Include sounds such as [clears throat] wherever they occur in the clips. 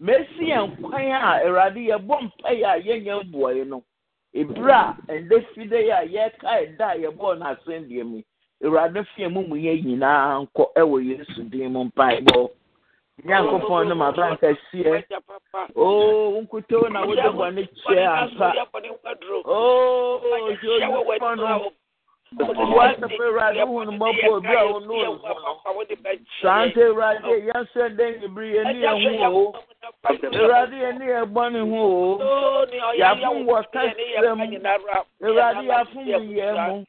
mesi yɛn kwan a awurade yɛbɔ mpaeɛ a yɛnyɛ mboɔe no ebere a ɛdɛ fide yɛ a yɛka ɛda a yɛbɔɔ n'asɛndeɛ mu awurade fi yɛn mumuyɛ nyinaa nkɔ ɛwɔ yesu din mu mpaebɔ nyankopɔn no maba nkɛseɛ oo nkuto na wode bɔne kyɛ ampa oo onyankopɔn no woasɛfo awurade hu no mmɔbɔ obi a wo no wo so no saa nta awurade yɛnsɛ dɛ nyibere yɛni yɛ ho. O awurade yɛni yɛ bɔne ho. O yɛafom wɔ kasrɛ mu awurade yɛafom yɛ mu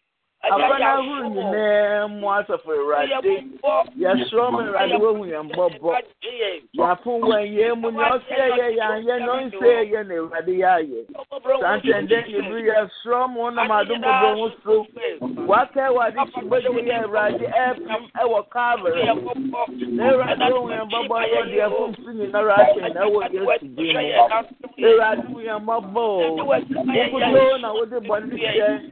ahorow nyinaa mu asafo awurade yɛsorɔ m awurade wohu yɛn bɔbɔ yɛafo wɔ yɛn mu nea ɔsɛ yɛ yɛanyɛ na ɔnsɛ yɛ na awurade yɛ ayɛ saa ntɛndɛ nyebiri yɛsorɔ m wo nam adom bɔbɔ ho so. Waka awurade hyibɔgye yɛ awurade ɛpem ɛwɔ calvary na awurade wohu yɛn bɔbɔ no ɔde ɛfom so nyinara ahyɛ na ɛwɔ yesu din mu awurade hu yɛn bɔbɔ o wokoto na wode bɔne hyɛ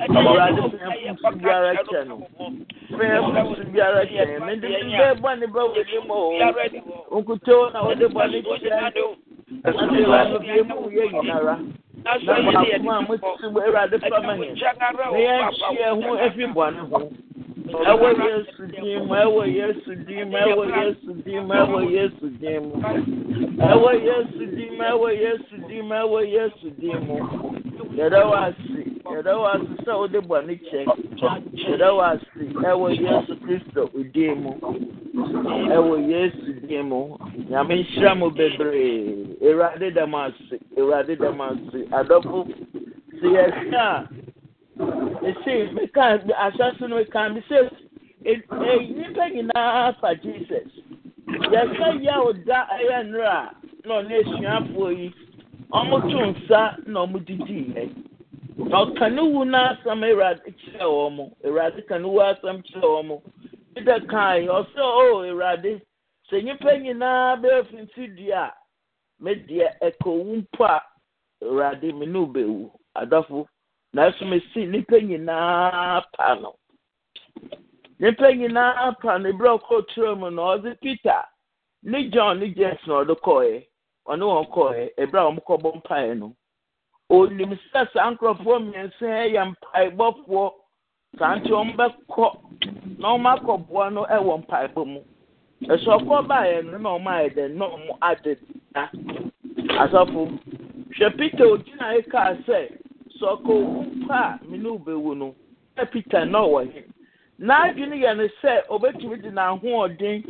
awurade fɛn fusu biara kyɛ no fɛn fusu biara kyɛ no mede bɛ bɔ ne bɛ ne mu o nkuto na wɔde bɔ ne kyɛ ase awurade bie mu yɛ nyinara na baako a mo ti wɔ awurade fama yɛn na yɛn hyɛ ho efi bɔne ho ɛwɔ yesu din mu ɛwɔ yesu din mu ɛwɔ yesu din mu ɛwɔ yesu din mu ɛwɔ yesu din mu ɛwɔ yesu din mu ɛwɔ yesu din mu yɛrɛ wɔ ase yɛrɛ wɔ ase sɛ wode bɔ ne kyɛ. Yɛrɛ wɔ ase. Ɛwɔ yesu kristo din mu. Ɛwɔ yesu din mu. Nyame nhyira mu bebree. Awurade dɛm ase. Awurade dɛm ase. Adɔfo sɛ yɛhwɛ a esi meka asase no meka bi sɛ nnipa nyinaa fa jesus. Yɛsɛ yɛ o da ɛyɛ nnora a na ɔne asuafoɔ yi ɔmoto nsa na ɔmo didi yɛ na ɔka ne wu n'asɛm awurade kyerɛ wɔn mo. Awurade ka ne wu asɛm kyerɛ wɔn mo. Dida kan ɔsɛ o awurade sɛ nnipa nyinaa bɛyɛ finti a medeɛ ɛka owu mpo a awurade me ne wo bɛwu. Adɔfo nanso mesi nnipa nyinaa pa no nnipa nyinaa pa no ebere ɔkɔ turo mu no ɔdze peter ne john ne james na ɔde kɔɛ ɔne wɔn kɔɛ ebere a wɔn kɔbɔ mpaeɛ no onim sɛ saa nkurɔfoɔ mmiɛnsa yɛ mpaebɔfoɔ. Saa nti wɔn bɛkɔ na wɔn akɔboa no wɔ mpaebɔ mu. Ɛsɛ ɔkɔ baeɛ no na wɔn ayɛ dɛ na wɔn ade da. Asɔfo hwɛ peter ogyina yi kaa sɛ sɛ ɔkɔ owu pa a me ne wobɛwu no sɛ peter na ɔwɔ he? N'adwene yɛ no sɛ obetumi de n'ahoɔden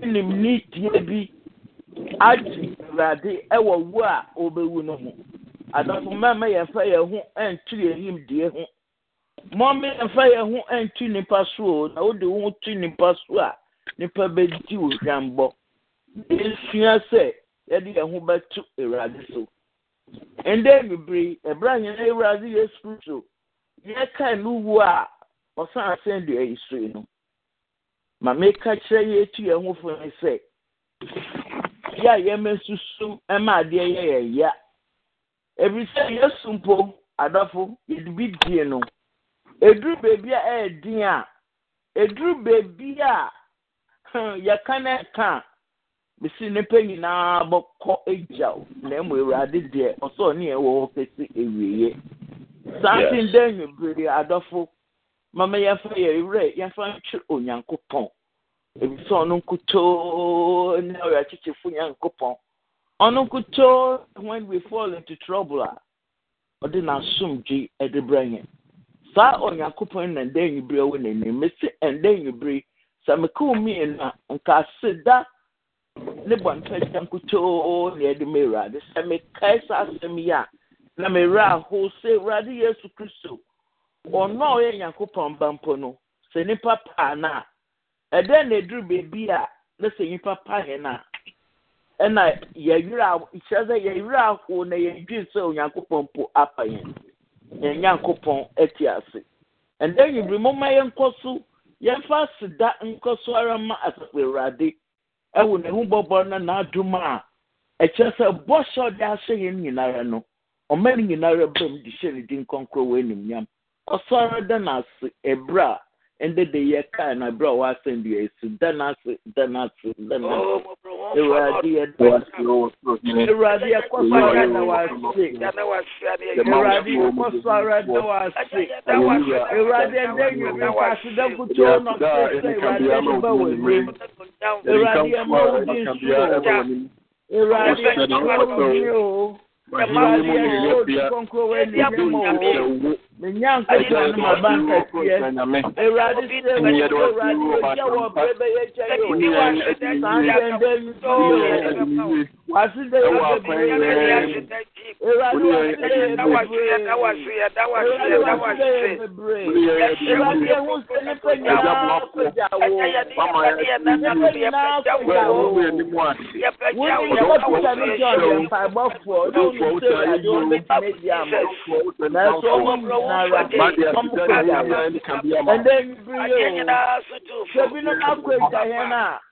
ne nimnidie bi agye awurade ɛwɔ wu a ɔbɛwu no ho adɔfo mmarima yɛmfa yɛn ho ntu yɛn nimdie ho. Mmɔmme yɛmfa yɛn ho ntu nipa so o na wode wo ho tu nipa so a nipa bɛdi wo hwambɔ. Esua sɛ yɛde yɛn ho bɛto awurade so. Ndé bibiri ɛbɛrɛ nyina awurade yesu kristo yɛka no wu a ɔsan asɛn dua yi so yi no. Ma meka kyerɛ yɛ etu yɛn ho fo ne sɛ yɛ a yɛmɛ susu ɛma adeɛ yɛ yɛ ya ebi sɛ yesu mpo adɔfo yɛde bi die no. Eduru beebi a ɛyɛ din a eduru beebi a yɛka na ɛka bisi nipa nyinaa bɛkɔ egyaw na emu awurade deɛ ɔsɔ ɔne ɛwɔ hɔ kɛse ewieɛ saasi ndɛ nwubiri adɔfo mama yɛfa yɛ werɛ yɛfa ntwe onyankopɔn. Ebi sɛ ɔno nkutoo ne ɔyɛ akyekyefo nyankopɔn. Ɔno when we fall into trouble a ɔde n'asomdwe ɛde brɛ yɛn. Saa onyankopɔn na ndɛ nwubiri ɛwɔ n'anim. Mesi ndɛ nwubiri sɛ mekɔɔ mmienu a nka ase da. Ne bɔnpɛgya nkutoo na yɛde ma awurade. Sɛ mekae saa asɛm yi na mmerɛ aho sɛ awurade yesu kristo ɔno a ɔyɛ nyankopɔn ba mpo no sɛ nipa paa no a ɛdɛn na ɛduru beebi a na sɛ nipa pa yɛn a ɛna yɛwerɛ kyerɛ sɛ yɛwerɛ aho na yɛdwi sɛ onyankopɔn mpo apa yɛn yɛn nyankopɔn ati ase. Ɛndɛ nyibiri momma yɛnkɔ so yɛmfa aseda nkɔ so ara ma asafo awurade. Ɛwɔ n'ehu bɔbɔ na n'adum a ɛkyerɛ sɛ bɔhyɛ ɔde ahyɛ yɛn nyinara no ɔma no nyinara bam de hyɛ ne din kɔnkɔn wɔ animnyam ɔsɔre da n'ase ɛbrɛ a ɛnde de yɛ kaa na bere a wasɛn deɛ esu dan ase dan ase dan ase ewurade yɛ dan ase ewurade yɛ kɔsɔ ara na wase ewurade yɛ kɔsɔ ara na wase ewurade yɛ dɛ nyina kwasi dɛ kutu ɔnɔ kɔsɔ ewurade yɛ bɛ wɔ ne ewurade yɛ mɔ ɔdi nsu ewurade yɛ mɔ ɔdi nsu ewurade yɛ mɔ ɔdi nsu menyanko yi na ma ba nkɛseɛ ewurade wasede ewa kwan yɛ wuli yɛ ɛyɛ bebree wasede yɛ bebree ɛhyɛ wuli yɛ ho sɛ nipa nyinaa pɛgya wo mama yɛ nipa nyinaa pɛgya wo wuli yɛ nimu ase wuli yɛ ɔkuta ne jɔ yɛ mpaebɔfoɔ ne wuli sɛ ɛdi wɔn bɛ tɛmɛ di ama na ɛsɛ ɔmo nyinara ɔmo pɛgya wo ɛndɛ nbiri yɛ o sɛbi ne akɔ egya yɛn a.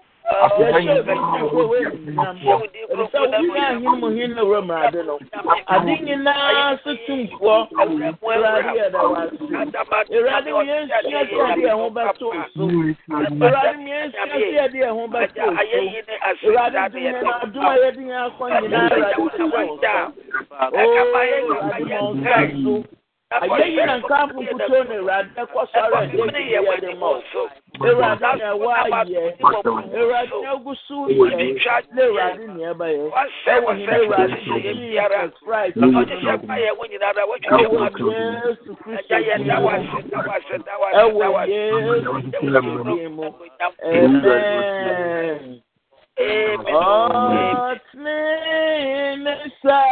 ahene mu hen na wura mu ade no ade nyinaa so tumfoɔ awurade yɛda wase awurade yɛnsua sɛ ade ɛho bɛto so awurade yɛnsua sɛ ade ɛho bɛto so awurade dumɛ no adom a yɛde nyɛ akɔ nyinaa awurade so o awurade ma ɔnka so ayé yi na nka nkutu na ewurade ɛkɔ sɔrɔ ɛdè yi yɛ ɛdè mɔ ewurade na ɛwɔ ayɛ ewurade na egu so yɛ na ewurade na ɛba yɛ ɛwɔ na ewurade na yɛ biara christ. Na ɔdi sɛ ba yɛ wo nyinaa da wɔtwi yɛ wa do ɛgya yɛ dawa se dawa se dawa se dawa se ɛwɔ yɛ mu amen. Ọtí ní sáà.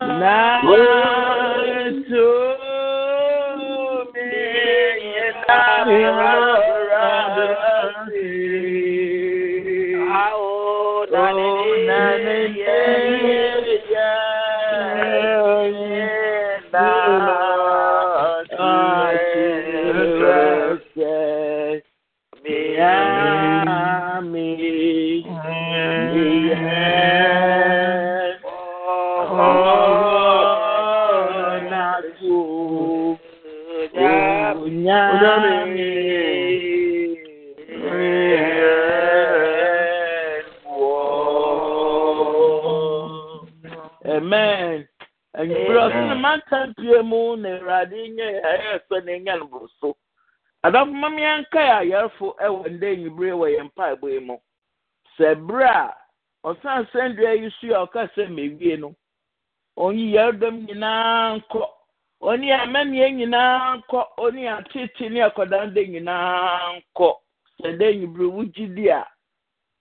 Na to Amen. And you man can pay moon and radina, a swimming and so. I don't mammy and care, you're for a one day you bring away and pipe way more. Say, bra, or son, send you see your cousin, maybe, you know. Only yell them in uncle. onye a mmemme nyinaa nkọ onye a tete ne akwadaa nyinaa nkọ sede nyibiri wugyi di a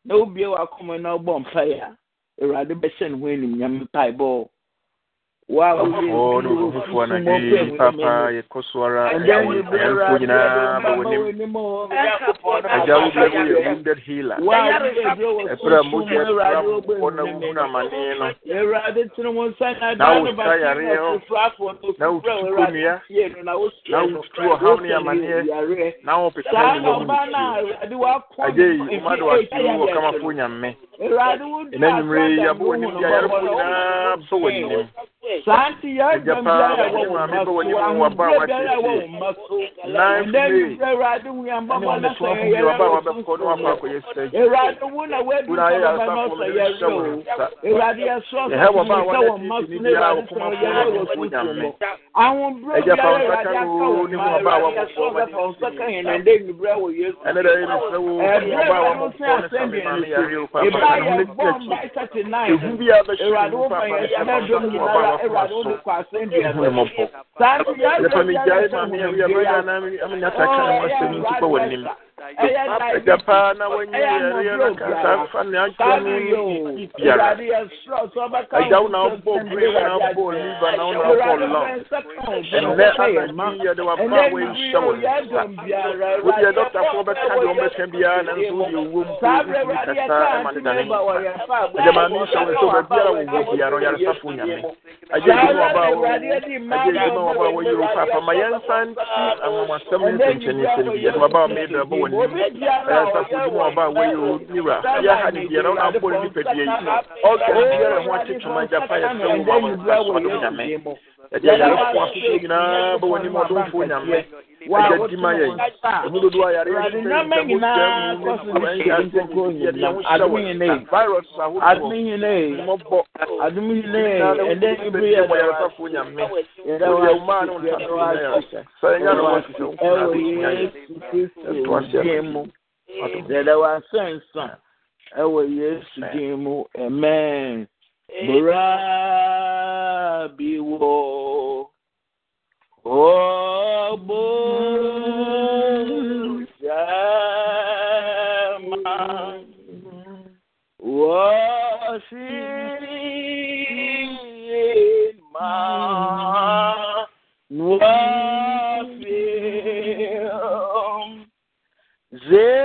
na obie wakoma na ɔbɔ mpa ya awurade bɛhyɛ ne ho enim nyɛ mpaebɔ. ono obuvufu wanagi papa yekoswara eyanfu nyina bawonim ajawubiabu yɛ wounded healer. Ɛberɛ mogya pra bɔ na yareɛ na wotutu kɔnnua na wotutu wɔ kamafo nyamme ɛna nwummere yi abɔ saa nti yɛn dɛm biara wɔ wɔn mma so ahodoɔ biara wɔ wɔn mma so ɛnna nufura awurade hu yɛn mbɔbɔ na sɛ yɛ yɛrɛ o awurade hu na wadu sɛ wɔn mma no sɛ yɛrɛ o awurade yɛ sɔ sɛ wɔn mma so na yɛrɛ o sɛ yɛrɛ o so so mo ahobrɛ biara awurade aka wɔn mma awurade yɛ sɔ sɛ fa wɔn sɛ ka yɛn na ndɛ nubra wɔ yesu ɛbrɛ bɛ mo sɛ asɛnbi ɛnɛ ɛba yɛ bɔ mba ɛsɛ te nine awurade wo fa yɛn sɛ ɛdɔm nyinaa kọ asẹnbi ẹsẹ saa Yɛpɛ me gyae ma me awie abɛyɛ na amenya taka na wɔasɛm nti bɔ w'anim agya paa na wɔnyɛ yɛreɛ na kasa fa ne akyerɛ no ne biara agya wo na wobɔ bere na wobɔ liva na wo na wobɔ lɔn ɛnnɛ anadwi yɛde waba a wɔahyɛ wo nsa wodeɛ dɔktafoɔ bɛka deɛ wɔbɛka biara nanso wode owuo mpo wotumi kasa ma ne dane agya ma me nhyɛ wo sɛ baabiara wowɔ biara ɔyaresafoɔ nyame agya yi ma waba a wɔ agya yi ma waba a wɔyɛ wo papa ma yɛnsa nti amamasɛm ne nsɛnkyɛnnisɛm bi yɛde waba a meedɛ bɔ wòlí ẹsẹ fojumu ọba wẹyẹ o niwa yẹ ha ni biara ọ n'abọ nipa bi eyi ọkẹ biara ho akyekyere ma japa yẹ sẹ wọn wọn sọ ọdún nyame ɛde ayarefoɔ ahyehyɛ nyinaa bɛwɔ anim ɔdomfoɔ nyame ɛgya di ma yɛn ɛmu dodo ayare yɛhyɛmɔbɔ ɛnɛ yɛmɔyaresafoɔ nyame yɛwmaa ne ntaɛ sɛ ɛnya ne wɔhyehyɛ Dada wa. sẹ́nsán, ẹ wọ Yesu dín mu, amen. Bora bi wo ɔbɔ jama. Wɔsi ma. Wɔfi zebon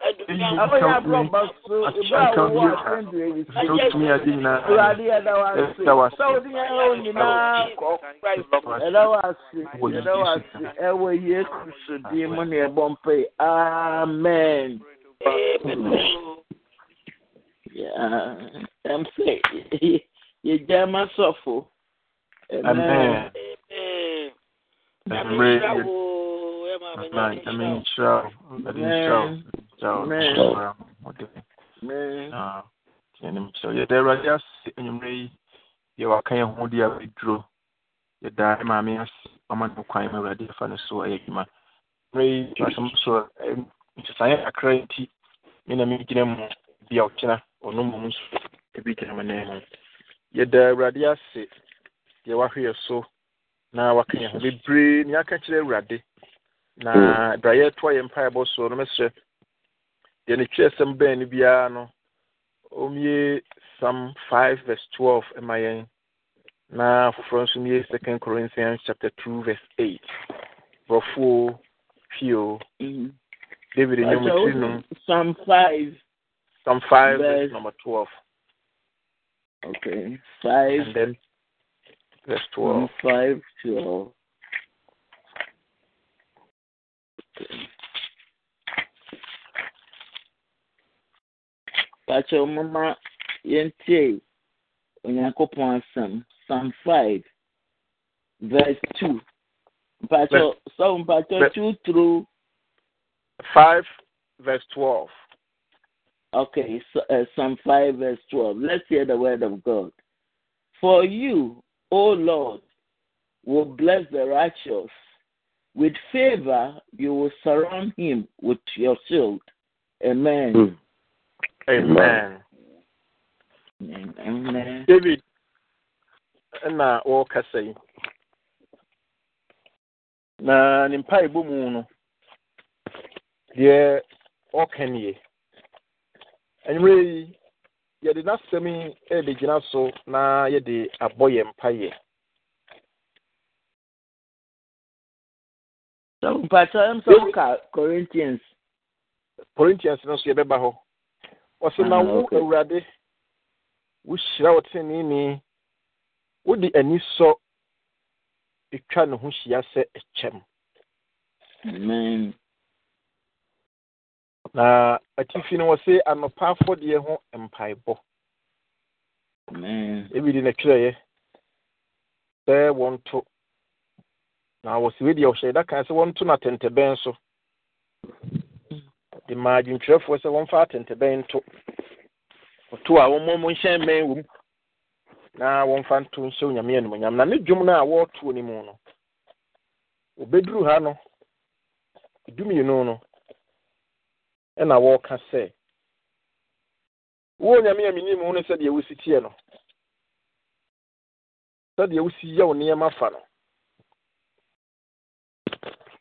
asɛndu awisi awurade yɛda wase sɛ wode yɛn wo nyinaa kɔ yɛda wase yɛda wase ɛwɔ yesu kristo din mu ne yɛbɔ mpae amen Yeah, I'm saying, yɛgya ma sɔfo Amen. yɛda awurade ase anwummerɛ yi yɛ waka yɛn ho de a bɛduro yɛda maame ase ɔma no kwan ma awurade afa no so ayɛ adwuma mmerɛ yi asɛm so nsesaeɛ kakra nti me na megyina mu bi a ɔkyena ɔno mmom nso ebi gyina mu nan mu yɛda awurade ase deɛ wahwɛ so. Na waka yɛn ho bebree ne aka kyerɛ awurade na bra yɛtoa yɛ mpaebɔ so no mɛsrɛ deɛ ne twerɛ sɛm bɛn no biara no ɔmmie psalm 5 verse 12 ma yɛn. Na foforɔ nso mmie second corinthians chapter 2 verse 8 borɔfoɔ fio mm-hmm. david nnwomtiri nom psalm 5 psalm 5 verse number 12 okay. 5 and then verse 12 5 12 pakyɛ mama yɛntie onyankopɔn asɛm. Psalm 5 verse 2 mpakyɛ so mpakyɛ 2 through 5 verse 12 okay so, uh, psalm 5 verse 12 let's hear the word of god. For you o lord will bless the righteous with favor you will surround him with your shield amen mm. Amen. Amen. David, na wɔrekasa yi na ne mpaebɔ mu no deɛ ɔka nie anwummerɛ yi yɛde n'asɛm yi de gyina so na yɛde abɔ yɛn mpaeɛ corinthians. Corinthians no nso yɛbɛba hɔ ɔsɛ na wo awurade wohyira wo teneeni wode ani sɔ etwa ne ho hyia sɛ ɛkyɛm na atifi no wɔ sɛ anɔpa afɔdeɛ ho mpaebɔ ebi de n'atwerɛeɛ sɛ wɔnto na wɔsi wei deɛ ɔhyɛ da kan sɛ wɔnto no atɛntɛbɛn so de maa adwintwerɛfoɔ sɛ wɔmfa atɛntɛbɛn nto ɔto a wɔmmɔ nhyɛn mmɛn wɔ mu na wɔmfa nto nhyɛ onyame animonyam na ne dwom no a wɔreto no mu no obɛduru ha no dumienu no ɛna wɔreka sɛ wo onyame a menim ho no sɛdeɛ wosi teɛ no sɛdeɛ wosi yɛ wo nneɛma fa no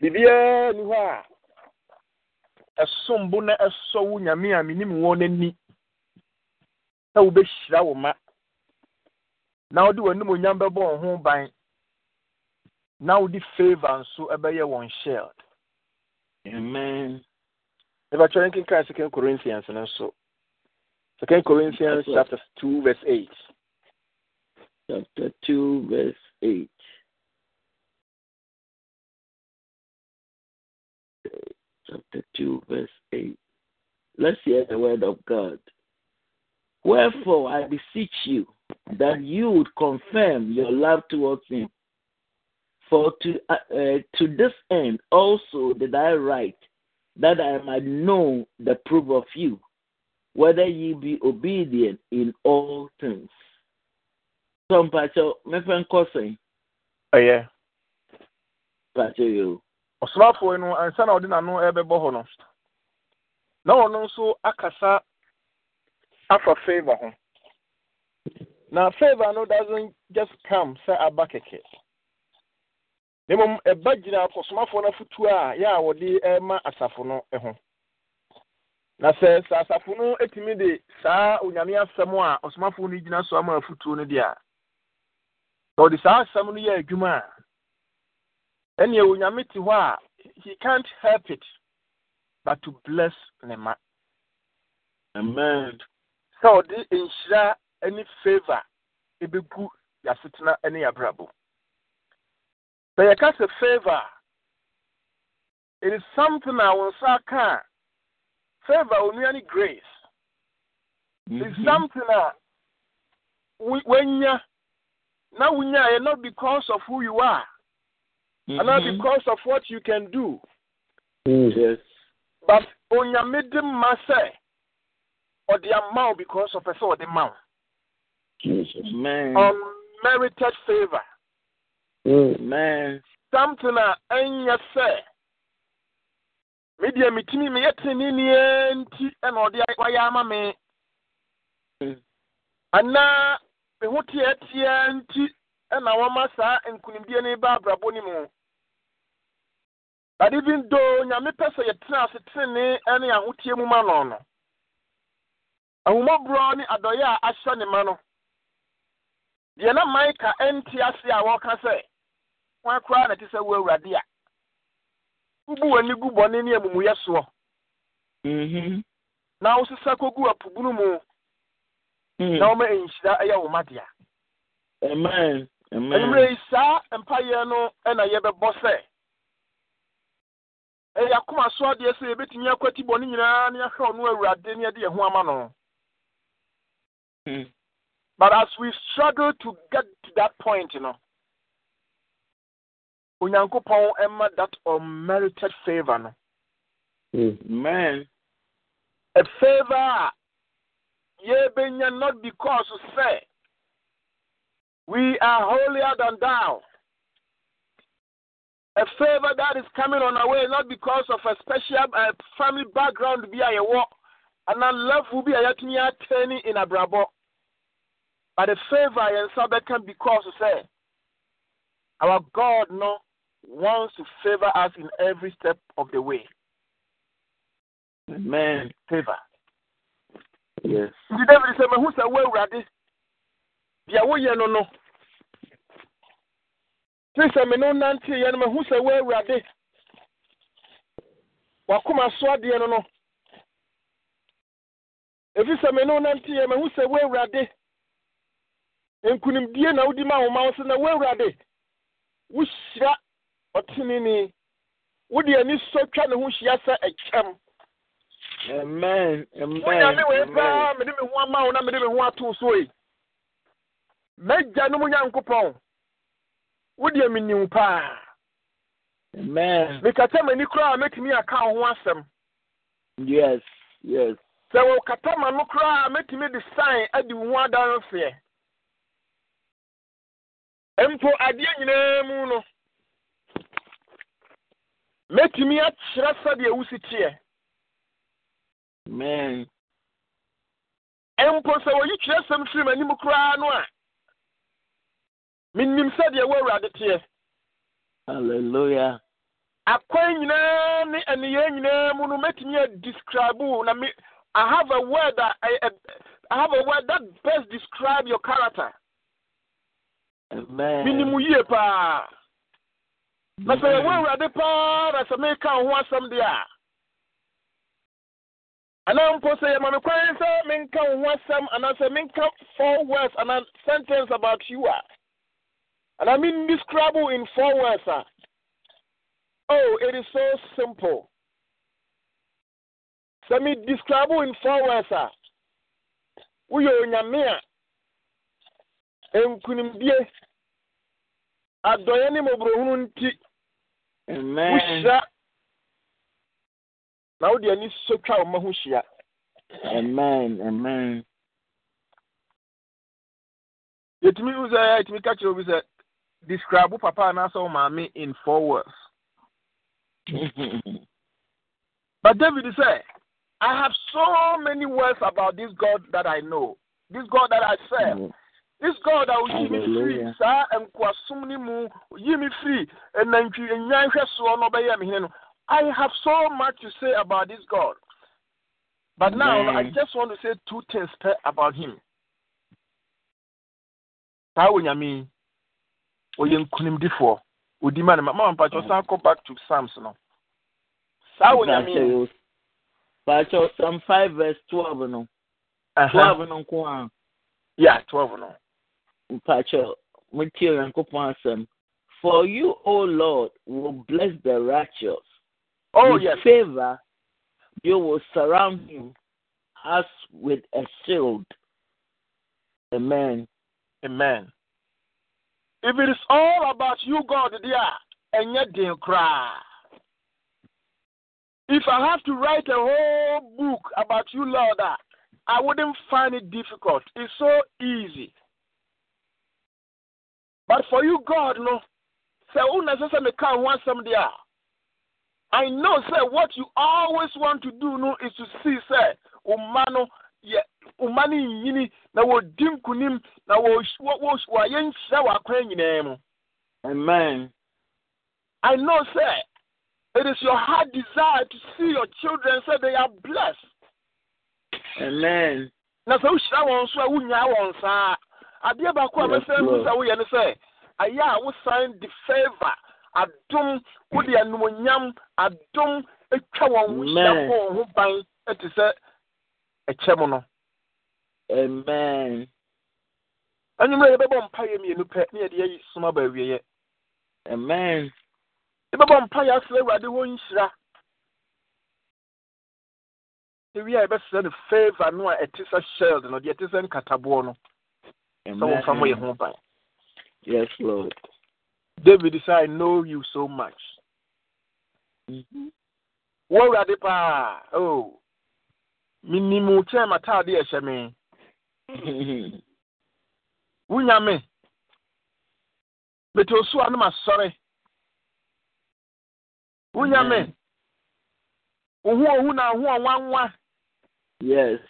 biribiara ni hɔ a ɛsom bo na ɛsɔ wo nyame a menim wɔn n'ani na wobɛhyira wo ma. Na wode w'animonyam bɛbɔ wɔn ho ban na wode favor nso ɛbɛyɛ wɔn shield. Amen. Ɛbɛtwerɛ nkenkan second corinthians no nso. Second corinthians chapter 2 verse 8 chapter 2 verse 8 chapter 2, verse 8. Let's hear the word of God. Wherefore I beseech you that you would confirm your love towards him. For to, uh, uh, to this end also did I write, that I might know the proof of you, whether ye be obedient in all things. Some Pacho, my friend Cousin. Oh, yeah. Pacho, you. Ɔsomafoɔ no ansa na ɔde n'ano ɛbɛbɔ hɔ no na ɔno nso akasa afa favor ho. Na favor no doesn't just come sɛ aba kɛkɛ. Na mmom ɛba gyina ɔsomafoɔ no afotuo a yɛ a wɔde ɛma asafo no ho na sɛ sɛ asafo no etumi de saa onyame asɛm a ɔsomafoɔ no gyina so ama afotuo no deɛ a na ɔde saa asɛm no yɛ adwuma a ɛnea onyame te hɔ a he can't help it but to bless ne ma. Amen. Sɛ ɔde nhyira ne favor ɛbɛgu yɛasetena ne yɛabrabɔ sɛ yɛka sɛ favor it is something a wo nsa ka a favor onua ne grace. It is mhm. something a wanya na wonyaeɛ not because of who you are mm-hmm. and not because of what you can do. Mm. Yes. But onyame de ma sɛ ɔde ama because of a ɛsɛ ɔde ma Man. Unmerited favor. Mm. Man. Something a ɛnyɛ sɛ me deɛ metumi meyɛ tenenee nti ɛna ɔde wayɛ ama me anaa me ho teɛteɛ nti ɛna wɔma saa nkonimdie no ba abrabɔ no mu. But even though nyame pɛ sɛ yɛtena ase tenenee ne ahoteɛ mu ma no no ahomɔborɔ ne adɔeɛ a ahyɛ ne ma no deɛ na man ka ɛnte ase a wɔka sɛ wọn koraa na ɛte sɛ wo awurade a? Wobu w'ani gu bɔne ne amumuyɛ soɔ. Mhm. na wosesa kogu apubunu mu. Na wɔma nhyira ɛyɛ wo ma dea. Amen. Amen. yi saa no ɛna yɛbɛbɔ sɛ ɛyɛ akoma so adeɛ sɛ yɛbɛtumi akwati bɔne nyinaa ne yɛhwɛ ɔno awurade ne yɛde yɛn ho ama no Mhm. but as we struggle to get to that point you no onyankopɔn ɛma that unmerited favor no Amen. a favor a yɛbɛnya not because sɛ we are holier than thou. A favor that is coming on our way not because of a special uh, family background bi a yɛwɔ anaa level bi a yɛatumi atɛni in abrabɔ but a favor a nsa bɛka because sɛ our god no wants to favor us in every step of the way. Amen. favor. Yes. nti david sɛ mahu sɛ wo awurade deɛ woyɛ no no. Te sɛ me no nanteeɛ no mahu sɛ wo awurade. Wakoma so adeɛ no no. Ɛfi sɛ me no nanteeɛ mahu sɛ wo awurade. Nkonimdie na wodi ma wo ma wo so na wo awurade. Wohyira ɔteneni wode ani so twa ne ho hyia sɛ ɛkyɛm Amen. Amen. wonyame wei paa mede me ho ama wo na mede me ho ato so yi mɛgya no mu nyankopɔn. Wodeɛ menim paa. Mekata m'ani koraa a mɛtumi aka wo ho asɛm. Sɛ wɔkata ma no koraa a mɛtumi de sae adi wo ho adanseɛ mpo adeɛ nyinaa mu no mɛtumi akyerɛ sɛdeɛ wosi teɛ. Mpo sɛ woyi twerɛ sɛm firi m'anim koraa no a menim sɛdeɛ wo awurade teɛ Hallelujah. akwan nyinaa ne aniyɛ nyinaa mu no mɛtumi adescribe wo na me I have a word that I, I have a word that best describe your character. Amen. Minim yie paa. Na sɛ yɛwɔ awurade paa na sɛ meka wo ho asɛm deɛ a anaa mpo sɛ yɛma me kwan sɛ menka wo ho asɛm anaasɛ menka four words anaa sentence about you a anaa men describe wo in four words a oh it is so simple sɛ me describe wo in four words a woyɛ onyame a nkonimdie adɔeɛ ne mmɔborɔhunu nti Amen. wohyira na wode ani so twa wo ma ho hyia Amen. Amen. yɛtumi hu sɛ yɛtumi ka kyerɛ obi sɛ describe papa anaasɛ wo maame in four words. [laughs] But david said i have so many words about this god that i know. This god that i serve. Mm. This god that will yi me free. Saa nkoasom ne mu yi me free. Nantwi nyanhwɛ soɔ no ɔbɛyɛ me hene no. I have so much to say about this god. But now i just want to say two things about him. Saa onyame ɔyɛ nkonimdifoɔ odi ma ne ma mama mpakyɛ mm. san kɔ back to psalms no saa onyame yi Pacho Psalm 5 verse 12 no. 12 no nko a. yeah twelve no Pacho, mutie Onyankopɔn asɛm. For you, O Lord, will bless the righteous. oh with yes favor, you will surround him as with a shield. Amen. amen if it is all about you god dear and yet they cry. if i have to write a whole book about you lord i wouldn't find it difficult. It's so easy. But for you god no. Sɛ sɛ meka ho asɛm deɛ know, say, what you always want to do no is to see, say, umano, yeah, umani yini, na wo dim kunim, na wo wo wo yen nhyira wa kwan nyinaa mu. Amen. I know, say, it is your heart desire to see your children say they are blessed. Amen. Na sɛ wohyira wɔn so a wonyaa wɔn saa. Adeɛ baako a mɛsɛ mu sɛ woyɛ ne sɛ, ayɛ a wosan de favor adom wode [clears throat] animonyam adom atwa wɔn ho hyia wɔn ho ban te sɛ ɛkyɛ mu no. Amen. Anwummerɛ yɛbɛbɔ mpayɛ mmienu pɛ ne yɛde yɛyi soma ba awieɛ amen. Yɛbɛbɔ mpayɛ asrɛ awurade hɔ nhyira ewie a yɛbɛsrɛ no favor no a ɛte sɛ shield no deɛ ɛte sɛ nkataboɔ no. Sɛ wɔmfa mo yɛ ho ban. Yes lord. David said, I know you so much. Mm-hmm. Wọ́n wúradì paa oh. O wo kyɛn ma taade ɛhyɛ me. wo me. Mete osu a no masɔre wo nyame wo ho ohu na ho ɔwanwa. Yes.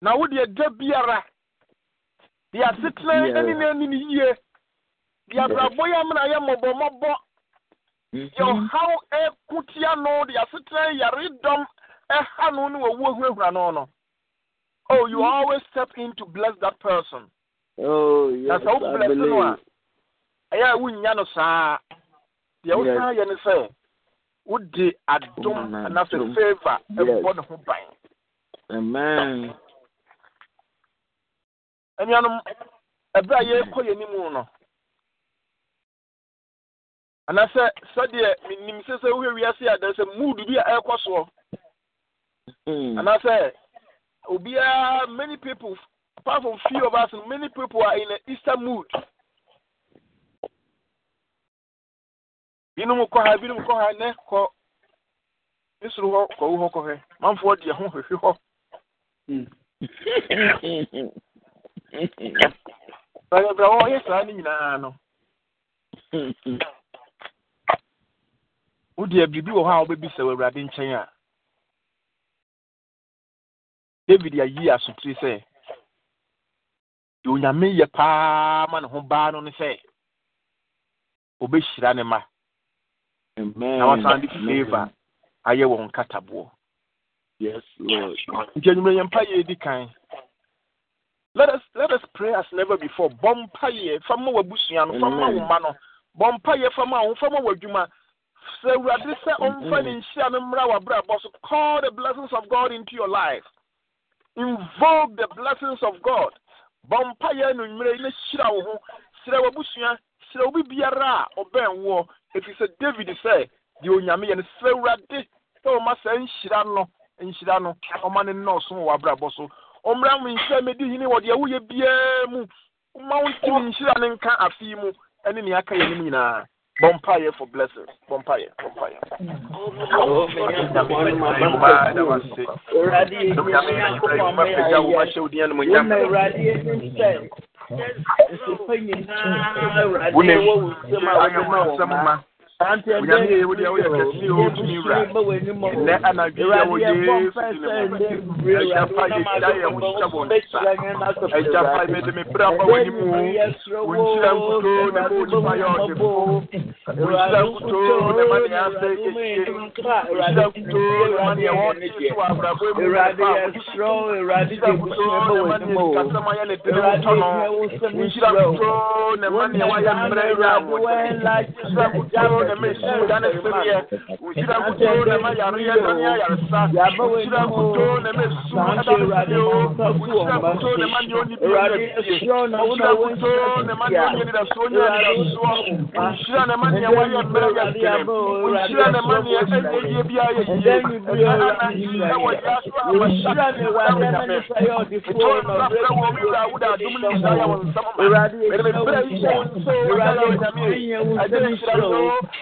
Na wo deɛ da biara. Deɛ asetena ɛne ani ne yie. de abrabɔ yɛ amena yɛ mmɔbɔmmɔbɔ yɛ ɔhaw ɛko tia no de asetena yaredɔm ɛha no ne wɔwuo hurahura no no. Oh you always step in to bless that person. Oh yes wo bless no a ɛyɛ a wonnya no saa. Deɛ wosan yɛ ne sɛ wode adom anaasɛ favor ɛbɔ ne ho ban. Anuanom ɛberɛ a yɛrekɔ yɛ nimu no anaasɛ sɛdeɛ menim sɛ sɛ wohwɛ wiase a dɛ sɛ mood bi a ɛrekɔ soɔ anaasɛ obiara many people apart from few of us many people are in an easter mood. Binom kɔ ha binom kɔ ha nɛ kɔ. Ne soro hɔ kɔwo hɔ kɔhwɛ manfoɔ deɛ ho hwehwe hɔ. Bra wɔyɛ saa no nyinaa no. [laughs] Wodeɛ biribi wɔ hɔ a wobɛbisa wɔ awurade nkyɛn a david ayi asotiri sɛ deɛ onyame yɛ paa ma ne ho baa no ne sɛ obɛhyira ne ma. Na wasan de favor ayɛ wɔn nkataboɔ. Nti anwummerɛ yɛ mpa yɛ di kan let us let us pray as never before. Bɔ mpa yɛ fa ma w'abusua no fa ma wo ma no. Bɔ mpa yɛ fa ma wo fa ma w'adwuma. Sɛ awurade sɛ ɔmfa ne nhyira no mmra w'abrabɔ so call the blessings of god into your life invoke the blessings of god. Bɔ no nwummerɛ yi na hyira wo ho. Hyira w'abusua hyira obi biara a ɔbɛn woɔ ɛfiri sɛ david sɛ deɛ onyame yɛ no srɛ awurade sɛ ɔma saa nhyira no nhyira no ɔma ne nnɔɔso wɔ w'abrabɔ so. Ɔmmra mo nhyira mɛdi hene wɔ deɛ woyɛ biara mu. Woma wo ntimi nhyira ne nka afei mu ɛne nea aka yɛ no mu Bompire for blessing. Bompire, bompire. Wúni, wọ́n onyame yɛ wode woyɛ kɛse ɔtumi wura nnɛ anadwoyɛ wode agyafa yɛhyira yɛ ho hyɛ wɔ nsa agyafa mede me brɛ ba w'anim o wonhyira nkutoo ne ma. onipa yɛ ɔde fo wonhyira nkutoo ne ma neɛ asɛ kɛsie wonhyira nkutoo ne ma neɛ wɔde so wɔ abrabɔ mu wonhyira nkutoo ne ma neɛ sikasɛm ayɛ ne dene wotɔ no wonhyira nkutoo ne ma neɛ wayɛ mmerɛ yɛ abɔde wonhyira nkutoo ɛmɛ su dani sini yɛ wusira kuto nɛma yari yɛ nani ayarisa wusira kuto nɛmɛ su ɛdani sini o wusira kuto nɛma ni o ni bi yɛ fie wusira kuto nɛma ni o yɛ ni da so ni yɛ ni da so wusira nɛma ni ɛwɔ yɛ mɛrɛ yɛ kɛlɛ wusira nɛma ni ɛsɛ yɛ bi ayɛ yɛ ɛna ɛwɔ yɛ aso ama sa ɛwɔ yɛ fɛ kuto nɛma fɛ wɔ mi wura awuda dumuni nisa yɛ wɔ nsɛmɔ ma ɛdini bɛrɛ yi sɛ ɛdini sira yi sɛ.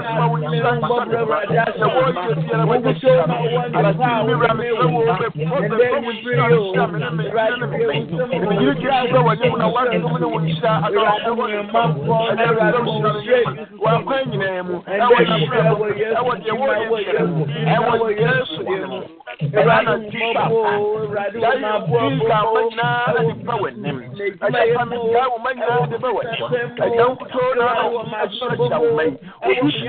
ɛwɔ yɛ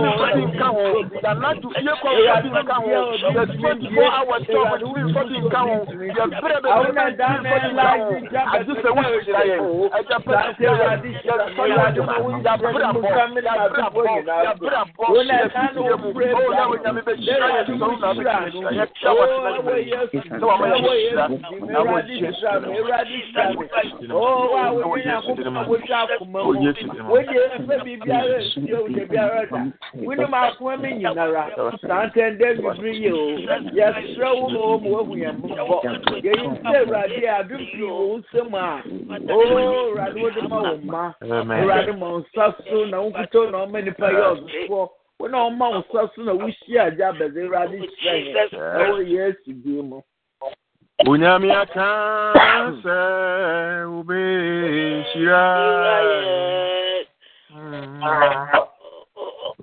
twenty nka ho maa kuma mi nyinara sante ndé bibiri yi o yɛsrɛ wo ma wo ma wohu yɛn mbɔ yɛyi sɛ awurade a adum fi wo nsɛm a oo awurade wode ma. Wo mma awurade ma? Wo nsa so na wokuta na ɔma nipa yɛ ɔdofoɔ wo na ɔma wo nsa so na wohyia agya abɛdze awurade hyerɛ yɛn na wɔ yesu din mu Onyame aka sɛ wobɛhyira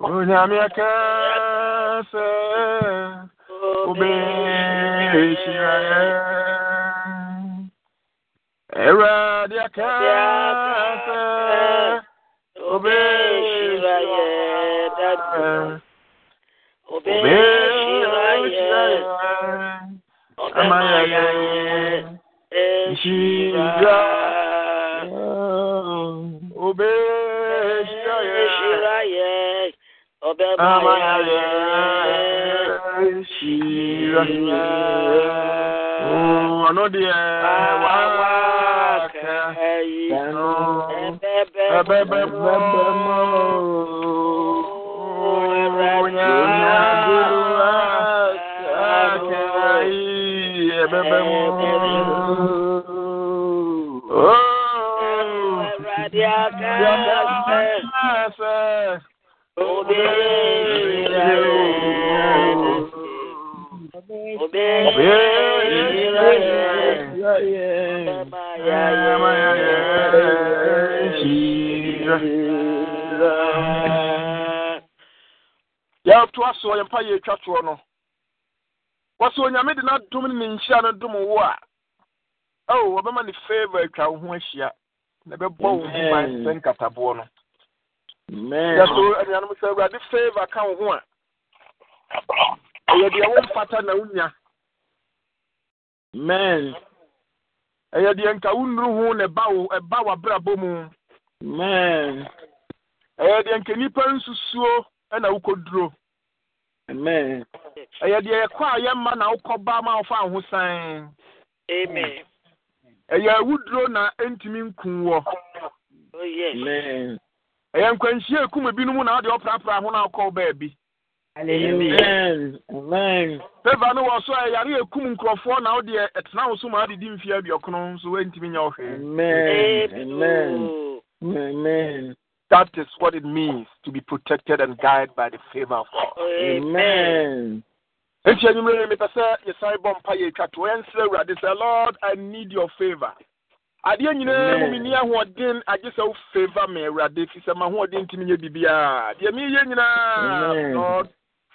Onyame aka sɛ wobɛhyira Awurade aka sɛ wobɛhyira wobɛhyira ama yɛyɛ nhyira wobɛhyira ama yɛyɛ nhyira ɔno deɛ waka no ɛbɛbɛ mɔ yɛtoa so yɛmpa yɛ atwa no wɔsɛ onyame de n'adom ne ne nhyira no dom wo a. Ɛwo wɔbɛma ne favor atwa wo ho ahyia na ɛbɛbɔ wo ho ban sɛ nkataboɔ no. Yɛso anuanom sɛ awurade favor ka wo ho a ɛyɛ deɛ womfata na wonya men ɛyɛ deɛ nka wonnuru ho na ɛba wo ɛba w'abrabɔ mu men ɛyɛ deɛ nka nnipa nsusuo ɛna wokɔduro amen. Ɛyɛ deɛ yɛkɔ a yɛmma na wokɔba ma wofa ho san Amen. ɛyɛ awuduro na ɛntumi nkum wɔ amen. Ɛyɛ nkwanhyia ekum ebinom na wode ɔprapra ho na wokɔ baabi. Amen. Amen. No wɔ so a ɛyare ekum nkurɔfoɔ na wode ɛtena wo so ma adedi mfe aduɔkono nso woantumi nyɛ wo hwee amen. Amen. Amen. That is what it means to be protected and guided by the favor of God. amen. Enti enyimire mepɛ sɛ yɛsare bɔ mpa yɛ atwa to. Yɛnsrɛ awurade sɛ lord i need your favor adeɛ nyinaa mu menni ahoɔden agye sɛ wo favor me awurade fi sɛ mahoɔden ntimi nyɛ biribiaa deɛ meyɛ nyinaa lord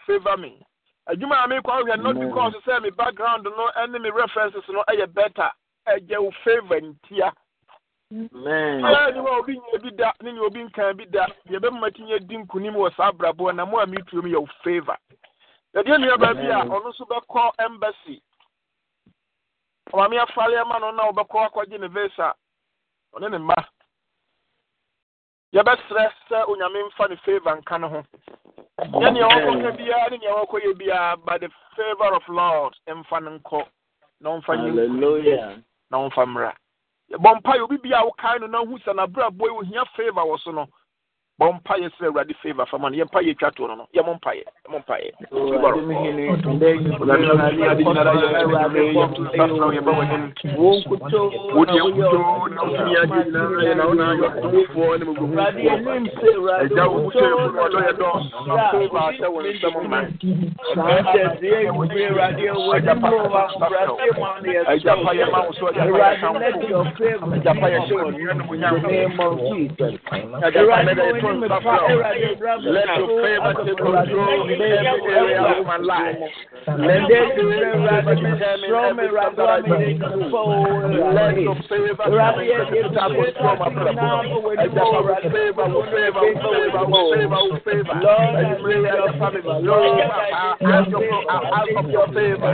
favor me. Adwuma a mekɔ ahwɛ not because sɛ me background no ɛne me references no ɛyɛ better ɛgye wo favor ntia. Ne wa obi nya bi da ne ne obi nkan bi da. Deɛ bɛma ti nyɛ di nkonim wɔ saa abrabɔ na mo a metuo mu yɛ wo favor. Yɛdeɛ nnuaba bi a ɔno nso bɛkɔ embassy ɔmame afaleɛ ma no na wobɛkɔ akɔgye ne vesa ɔne ne mma. Yɛbɛsrɛ sɛ onyame mfa no favor nka ne ho. Yɛ nea wɔkɔka biara ne nea wɔkɔyɛ biara by the favor of lord ɛmfa no nkɔ na ɔmfa nyɛ na ɔmfa mmra. Yɛbɔ mpa yɛ obi biaa wokae no na hu sɛ n'abrabɔ yi ohia favor wɔ so no bɔ mpaeɛ sɛ awurade favor fama no yɛmpaeɛ twa to no no yɛmɔ mpaeɛ yɛmɔ mpaeɛ Agya mo nyɛ. Yɛmɔ mpa yɛ Let your favor take control in every area of my life. Let your favor determine every step that I take. Let your favor take control my problem. I just have a favor, favor, will favor, will favor, favor. Lord, I pray that your family, Lord, I ask of your, I ask your favor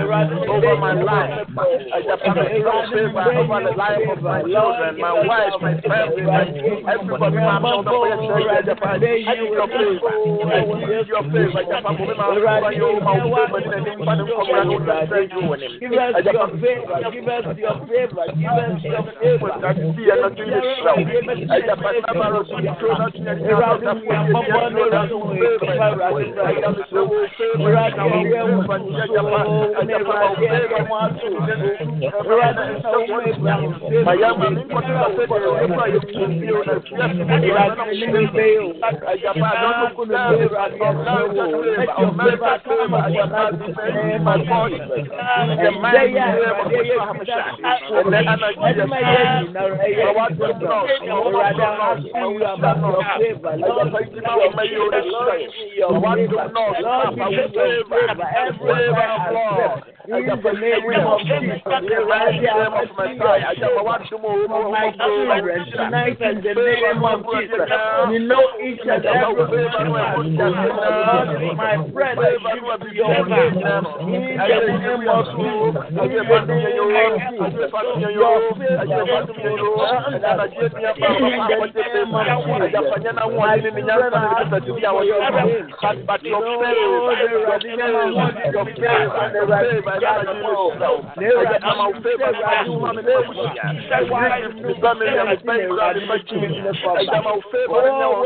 over my life. I just have a favor over the life of my children, my wife, my family, my everybody, my mother, my I need your favor. I need your favor. I just have a favor. You my favor. And then find them come around and send you on him. Give us your favor. Give us your favor. fail. Ajaba not going to fail. Let your favor come upon us in the name of Jesus. The mighty name of Hamashiach. And the energy of faith. I want to know. Rather ask you about your favor. Let your favor come upon you in strength. I want to know. Lord, we need your favor. Favor of Lord. In the name of Jesus. The mighty name of Messiah. Ajaba want to know. Tonight in the name of Jesus. You know each and every one my give you. your of Jesus,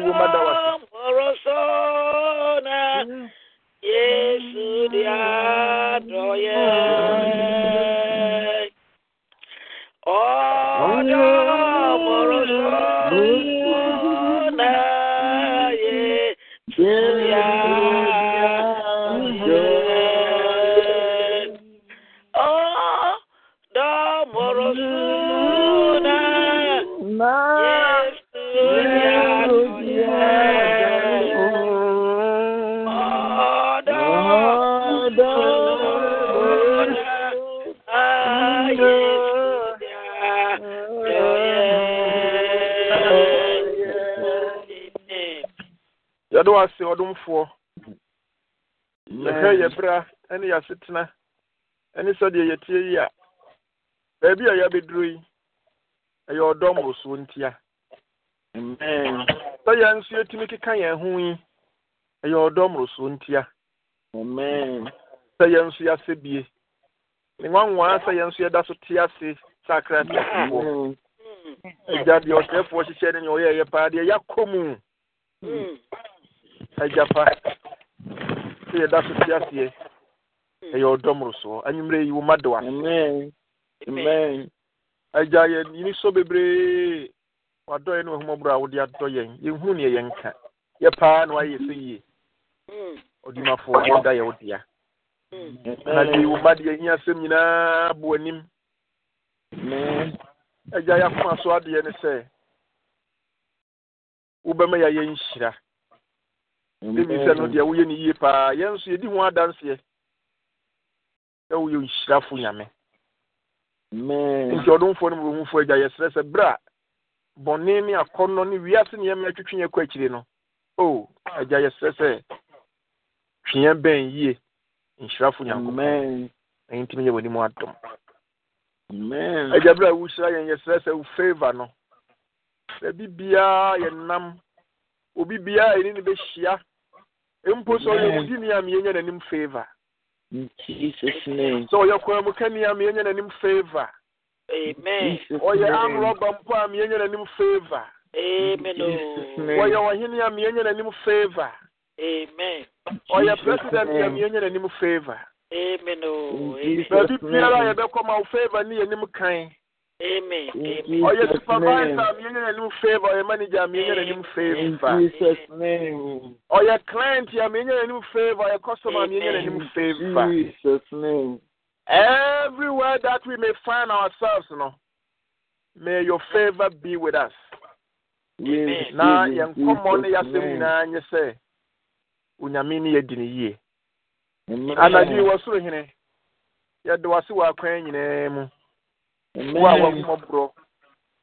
wo mada wase Yesu dia doye Ojo yɛde wase ɔdomfoɔ yɛhwɛ yɛ bra ne yɛ asetena ne sɛdeɛ yɛtie yi a baabi a yɛabɛduro yi ɛyɛ ɔdɔ mmorosoɔ ntia sɛ yɛn nso yɛtumi keka yɛn ho yi ɛyɛ ɔdɔ mmoroso ntia sɛ yɛn nso yɛasɛ bie. Ne nwanwaa sɛ yɛn nso yɛda so te ase sɛ akrateafoɔ agya deɛ ɔsɛefoɔ hyehyɛ no nea ɔyɛ ɛyɛ paa deɛ yɛakɔ mu. Agya pa sɛ yɛda so te aseɛ ɛyɛ ɔdɔ mmorosoɔ anwummerɛ yi wo ma de wase agya yɛni so bebree wadɔ yɛ ne wahummɔborɔ a wode adɔ yɛn yɛnhunu neɛ yɛnka yɛ paa na wayɛ sɛ yie ɔdimafoɔ yɛda yɛ wo dea anadwe wo ma de yɛhia asɛm nyinaa bo anim agya yɛakoma so adeɛ ne sɛ wobɛma yɛayɛ nhyira david sɛ no deɛ woyɛ no yie paa yɛn nso yɛdi ho adanseɛ. Sɛ woyɛ nhyirafo nyame. Nti ɔdomfoɔ no murɛhufoɔ agya yɛserɛ sɛ berɛ a bɔne ne akɔnnɔ ne wiase nneɛma atwitweeɛ kɔ akyire no o agya yɛserɛ sɛ tweɛ bɛn yie nhyirafo nyankopɔn. Ɛyɛntimi yɛ w'anim adom. Agya berɛ a wohyira yɛn yɛserɛ sɛ wo favor no. Sɛ bibiaa yɛnam obi biaa ɛni ne bɛhyia. Mpo sɛ ɔyɛ wodini a meyɛnya n'anim favor. Sɛ ɔyɛ kwamukani a meyɛnya n'anim favor. Ɔyɛ amrɔba mpo a meyɛnya n'anim favor. Ɔyɛ ɔhene a meyɛnya n'anim favor. Ɔyɛ president a meyɛnya n'anim favor. Baabi biara a yɛbɛkɔ ma wo favor ne yɛnim kan Amen. Oh, your supervisor, I'm getting a new favor. Your manager, I'm getting a new favor. In Jesus' name. Oh, your client, I'm getting a new favor. Your customer, I'm getting a new favor. In Jesus' name. Everywhere that we may find ourselves, you know, may your favor be with us. Amen. Now, young common, you say, now you say, unyamini yedini ye. Anadi wasuru hine. Yadwasi wa kwenye mu. Wo a wahummɔborɔ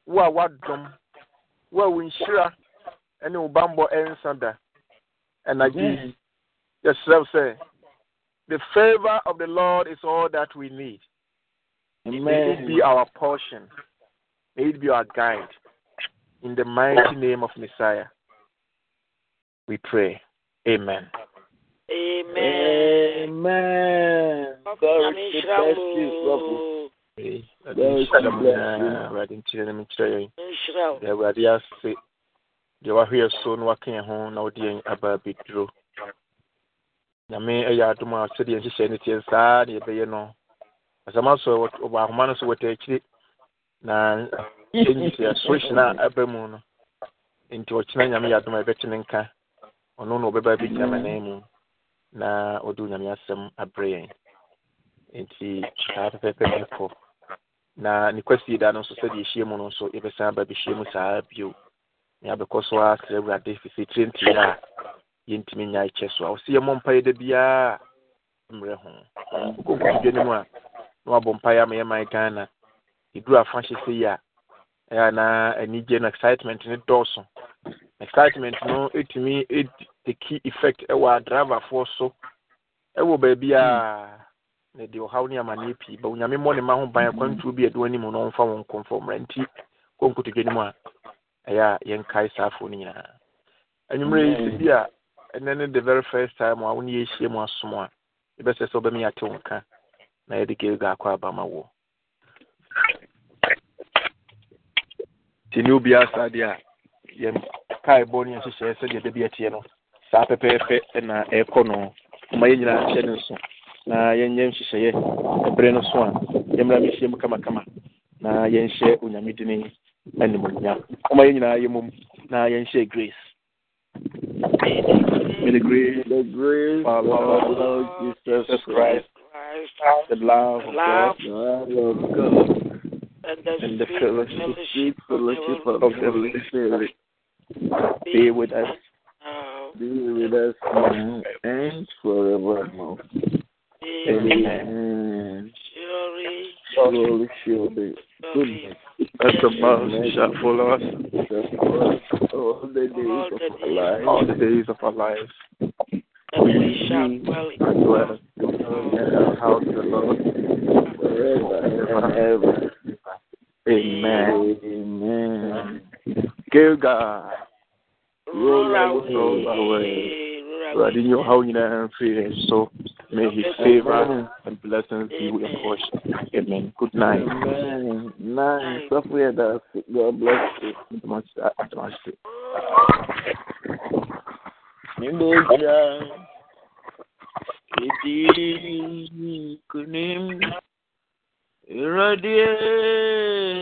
wo a wadom wo a wo nhyira ne wo bammɔ ɛnsa da anadwo yi yɛserɛ wo sɛ the favor of the lord is all that we need. May it be our portion. May it be our guide. In the mighty name of messiah we pray. Amen. Amen. Amen. God bless you, Papa. God bless you. Awurade nkyerɛ [laughs] no menkyerɛ yɛn awurade ase deɛ wahwɛ yɛ so na waka yɛn ho na wode yɛn aba abɛduro nyame ɛyɛ adom a sɛdeɛ nhyehyɛ no teɛ saa ne yɛbɛyɛ no asɛma so wɔ ahoma no so wɔta akyire na ɛnyisɛ solution a aba mu no nti ɔkyena nyame yɛ adom a yɛbɛte ne nka ɔno na ɔbɛba bɛgyina manan mu na ɔde onyame asɛm abrɛ yɛn nti saa pɛpɛpɛ ne kɔ na ne kwasie da no nso sɛdeɛ ɛhyia mu no nso yɛbɛsan aba bɛhyia mu saa bio. Na yɛabɛkɔ so asrɛ awurade fifiri tire ntie a yɛntumi nya kyɛ so a. Ɔsɛ yɛmmɔ mpaeɛ da biara mmerɛ ho. Wokɔ nkotodwa no mu a na wabɔ mpaeɛ ama yɛman ghana. Ɛduru afa hyɛ sɛ yi a ɛyɛ na anigye no excitement ne dɔɔso. Excitement no ɛtumi ɛteki effect ɛwɔ adravafoɔ so. Ɛwɔ baabi a na deɛ ɔhaw ne amanneɛ pii. Ba onyame mmɔ ne ma ho ban. Akwantuo bi ɛde anim no ɔmfa wɔn nkɔmfɔ mmara nti kɔ nkotodwa no mu a ɛyɛ a yɛnkae saafoɔ no nyinaa. Anwummerɛ yi sɛ bi a ɛnɛ ne the very first time a wo ne yɛhyia mu asom a yɛbɛsɛ sɛ wobɛma yɛate wo nka na yɛde gilga akɔ aba ma woɔ nti ne saa deɛ a yɛn kaebɔ ne yɛhyehyɛɛ sɛdeɛ da bi ɛteɛ no saa pɛpɛɛpɛ ɛna ɛrekɔ no ma yɛn nyinaa hyɛ ne nso na yɛnyɛ nhyehyɛeɛ ɛberɛ no so a yɛmmra mehyia mu kamakama na yɛnhyɛ onyame dini animonyam ɔma yɛn nyinaa yɛ mom na yɛnhyɛ grace May the grace The grace of our of Lord Lord Jesus Jesus Christ, Christ the love of Love. God, the love of God, and the and the sweet fellowship the fellowship of of the the Holy Holy Spirit be with us be with us now and forevermore. Amen. Surely, Surely, surely, goodness As the mercy shall follow us shall follow us all the days of our life. all the days of our lives. and we shall dwell in And dwell in the house of the Lord forever and ever. Amen. Amen. Gilgal. Roll Roll away. Awurade nye ɔhaw nyinaa mfiri yɛn so. May his favor and blessings be your portion. Amen. Good night. Amen. Nice. Sɔfo yɛ. God bless you. Atamase- atamase. Nimboja. Edi kunim. Iradiye.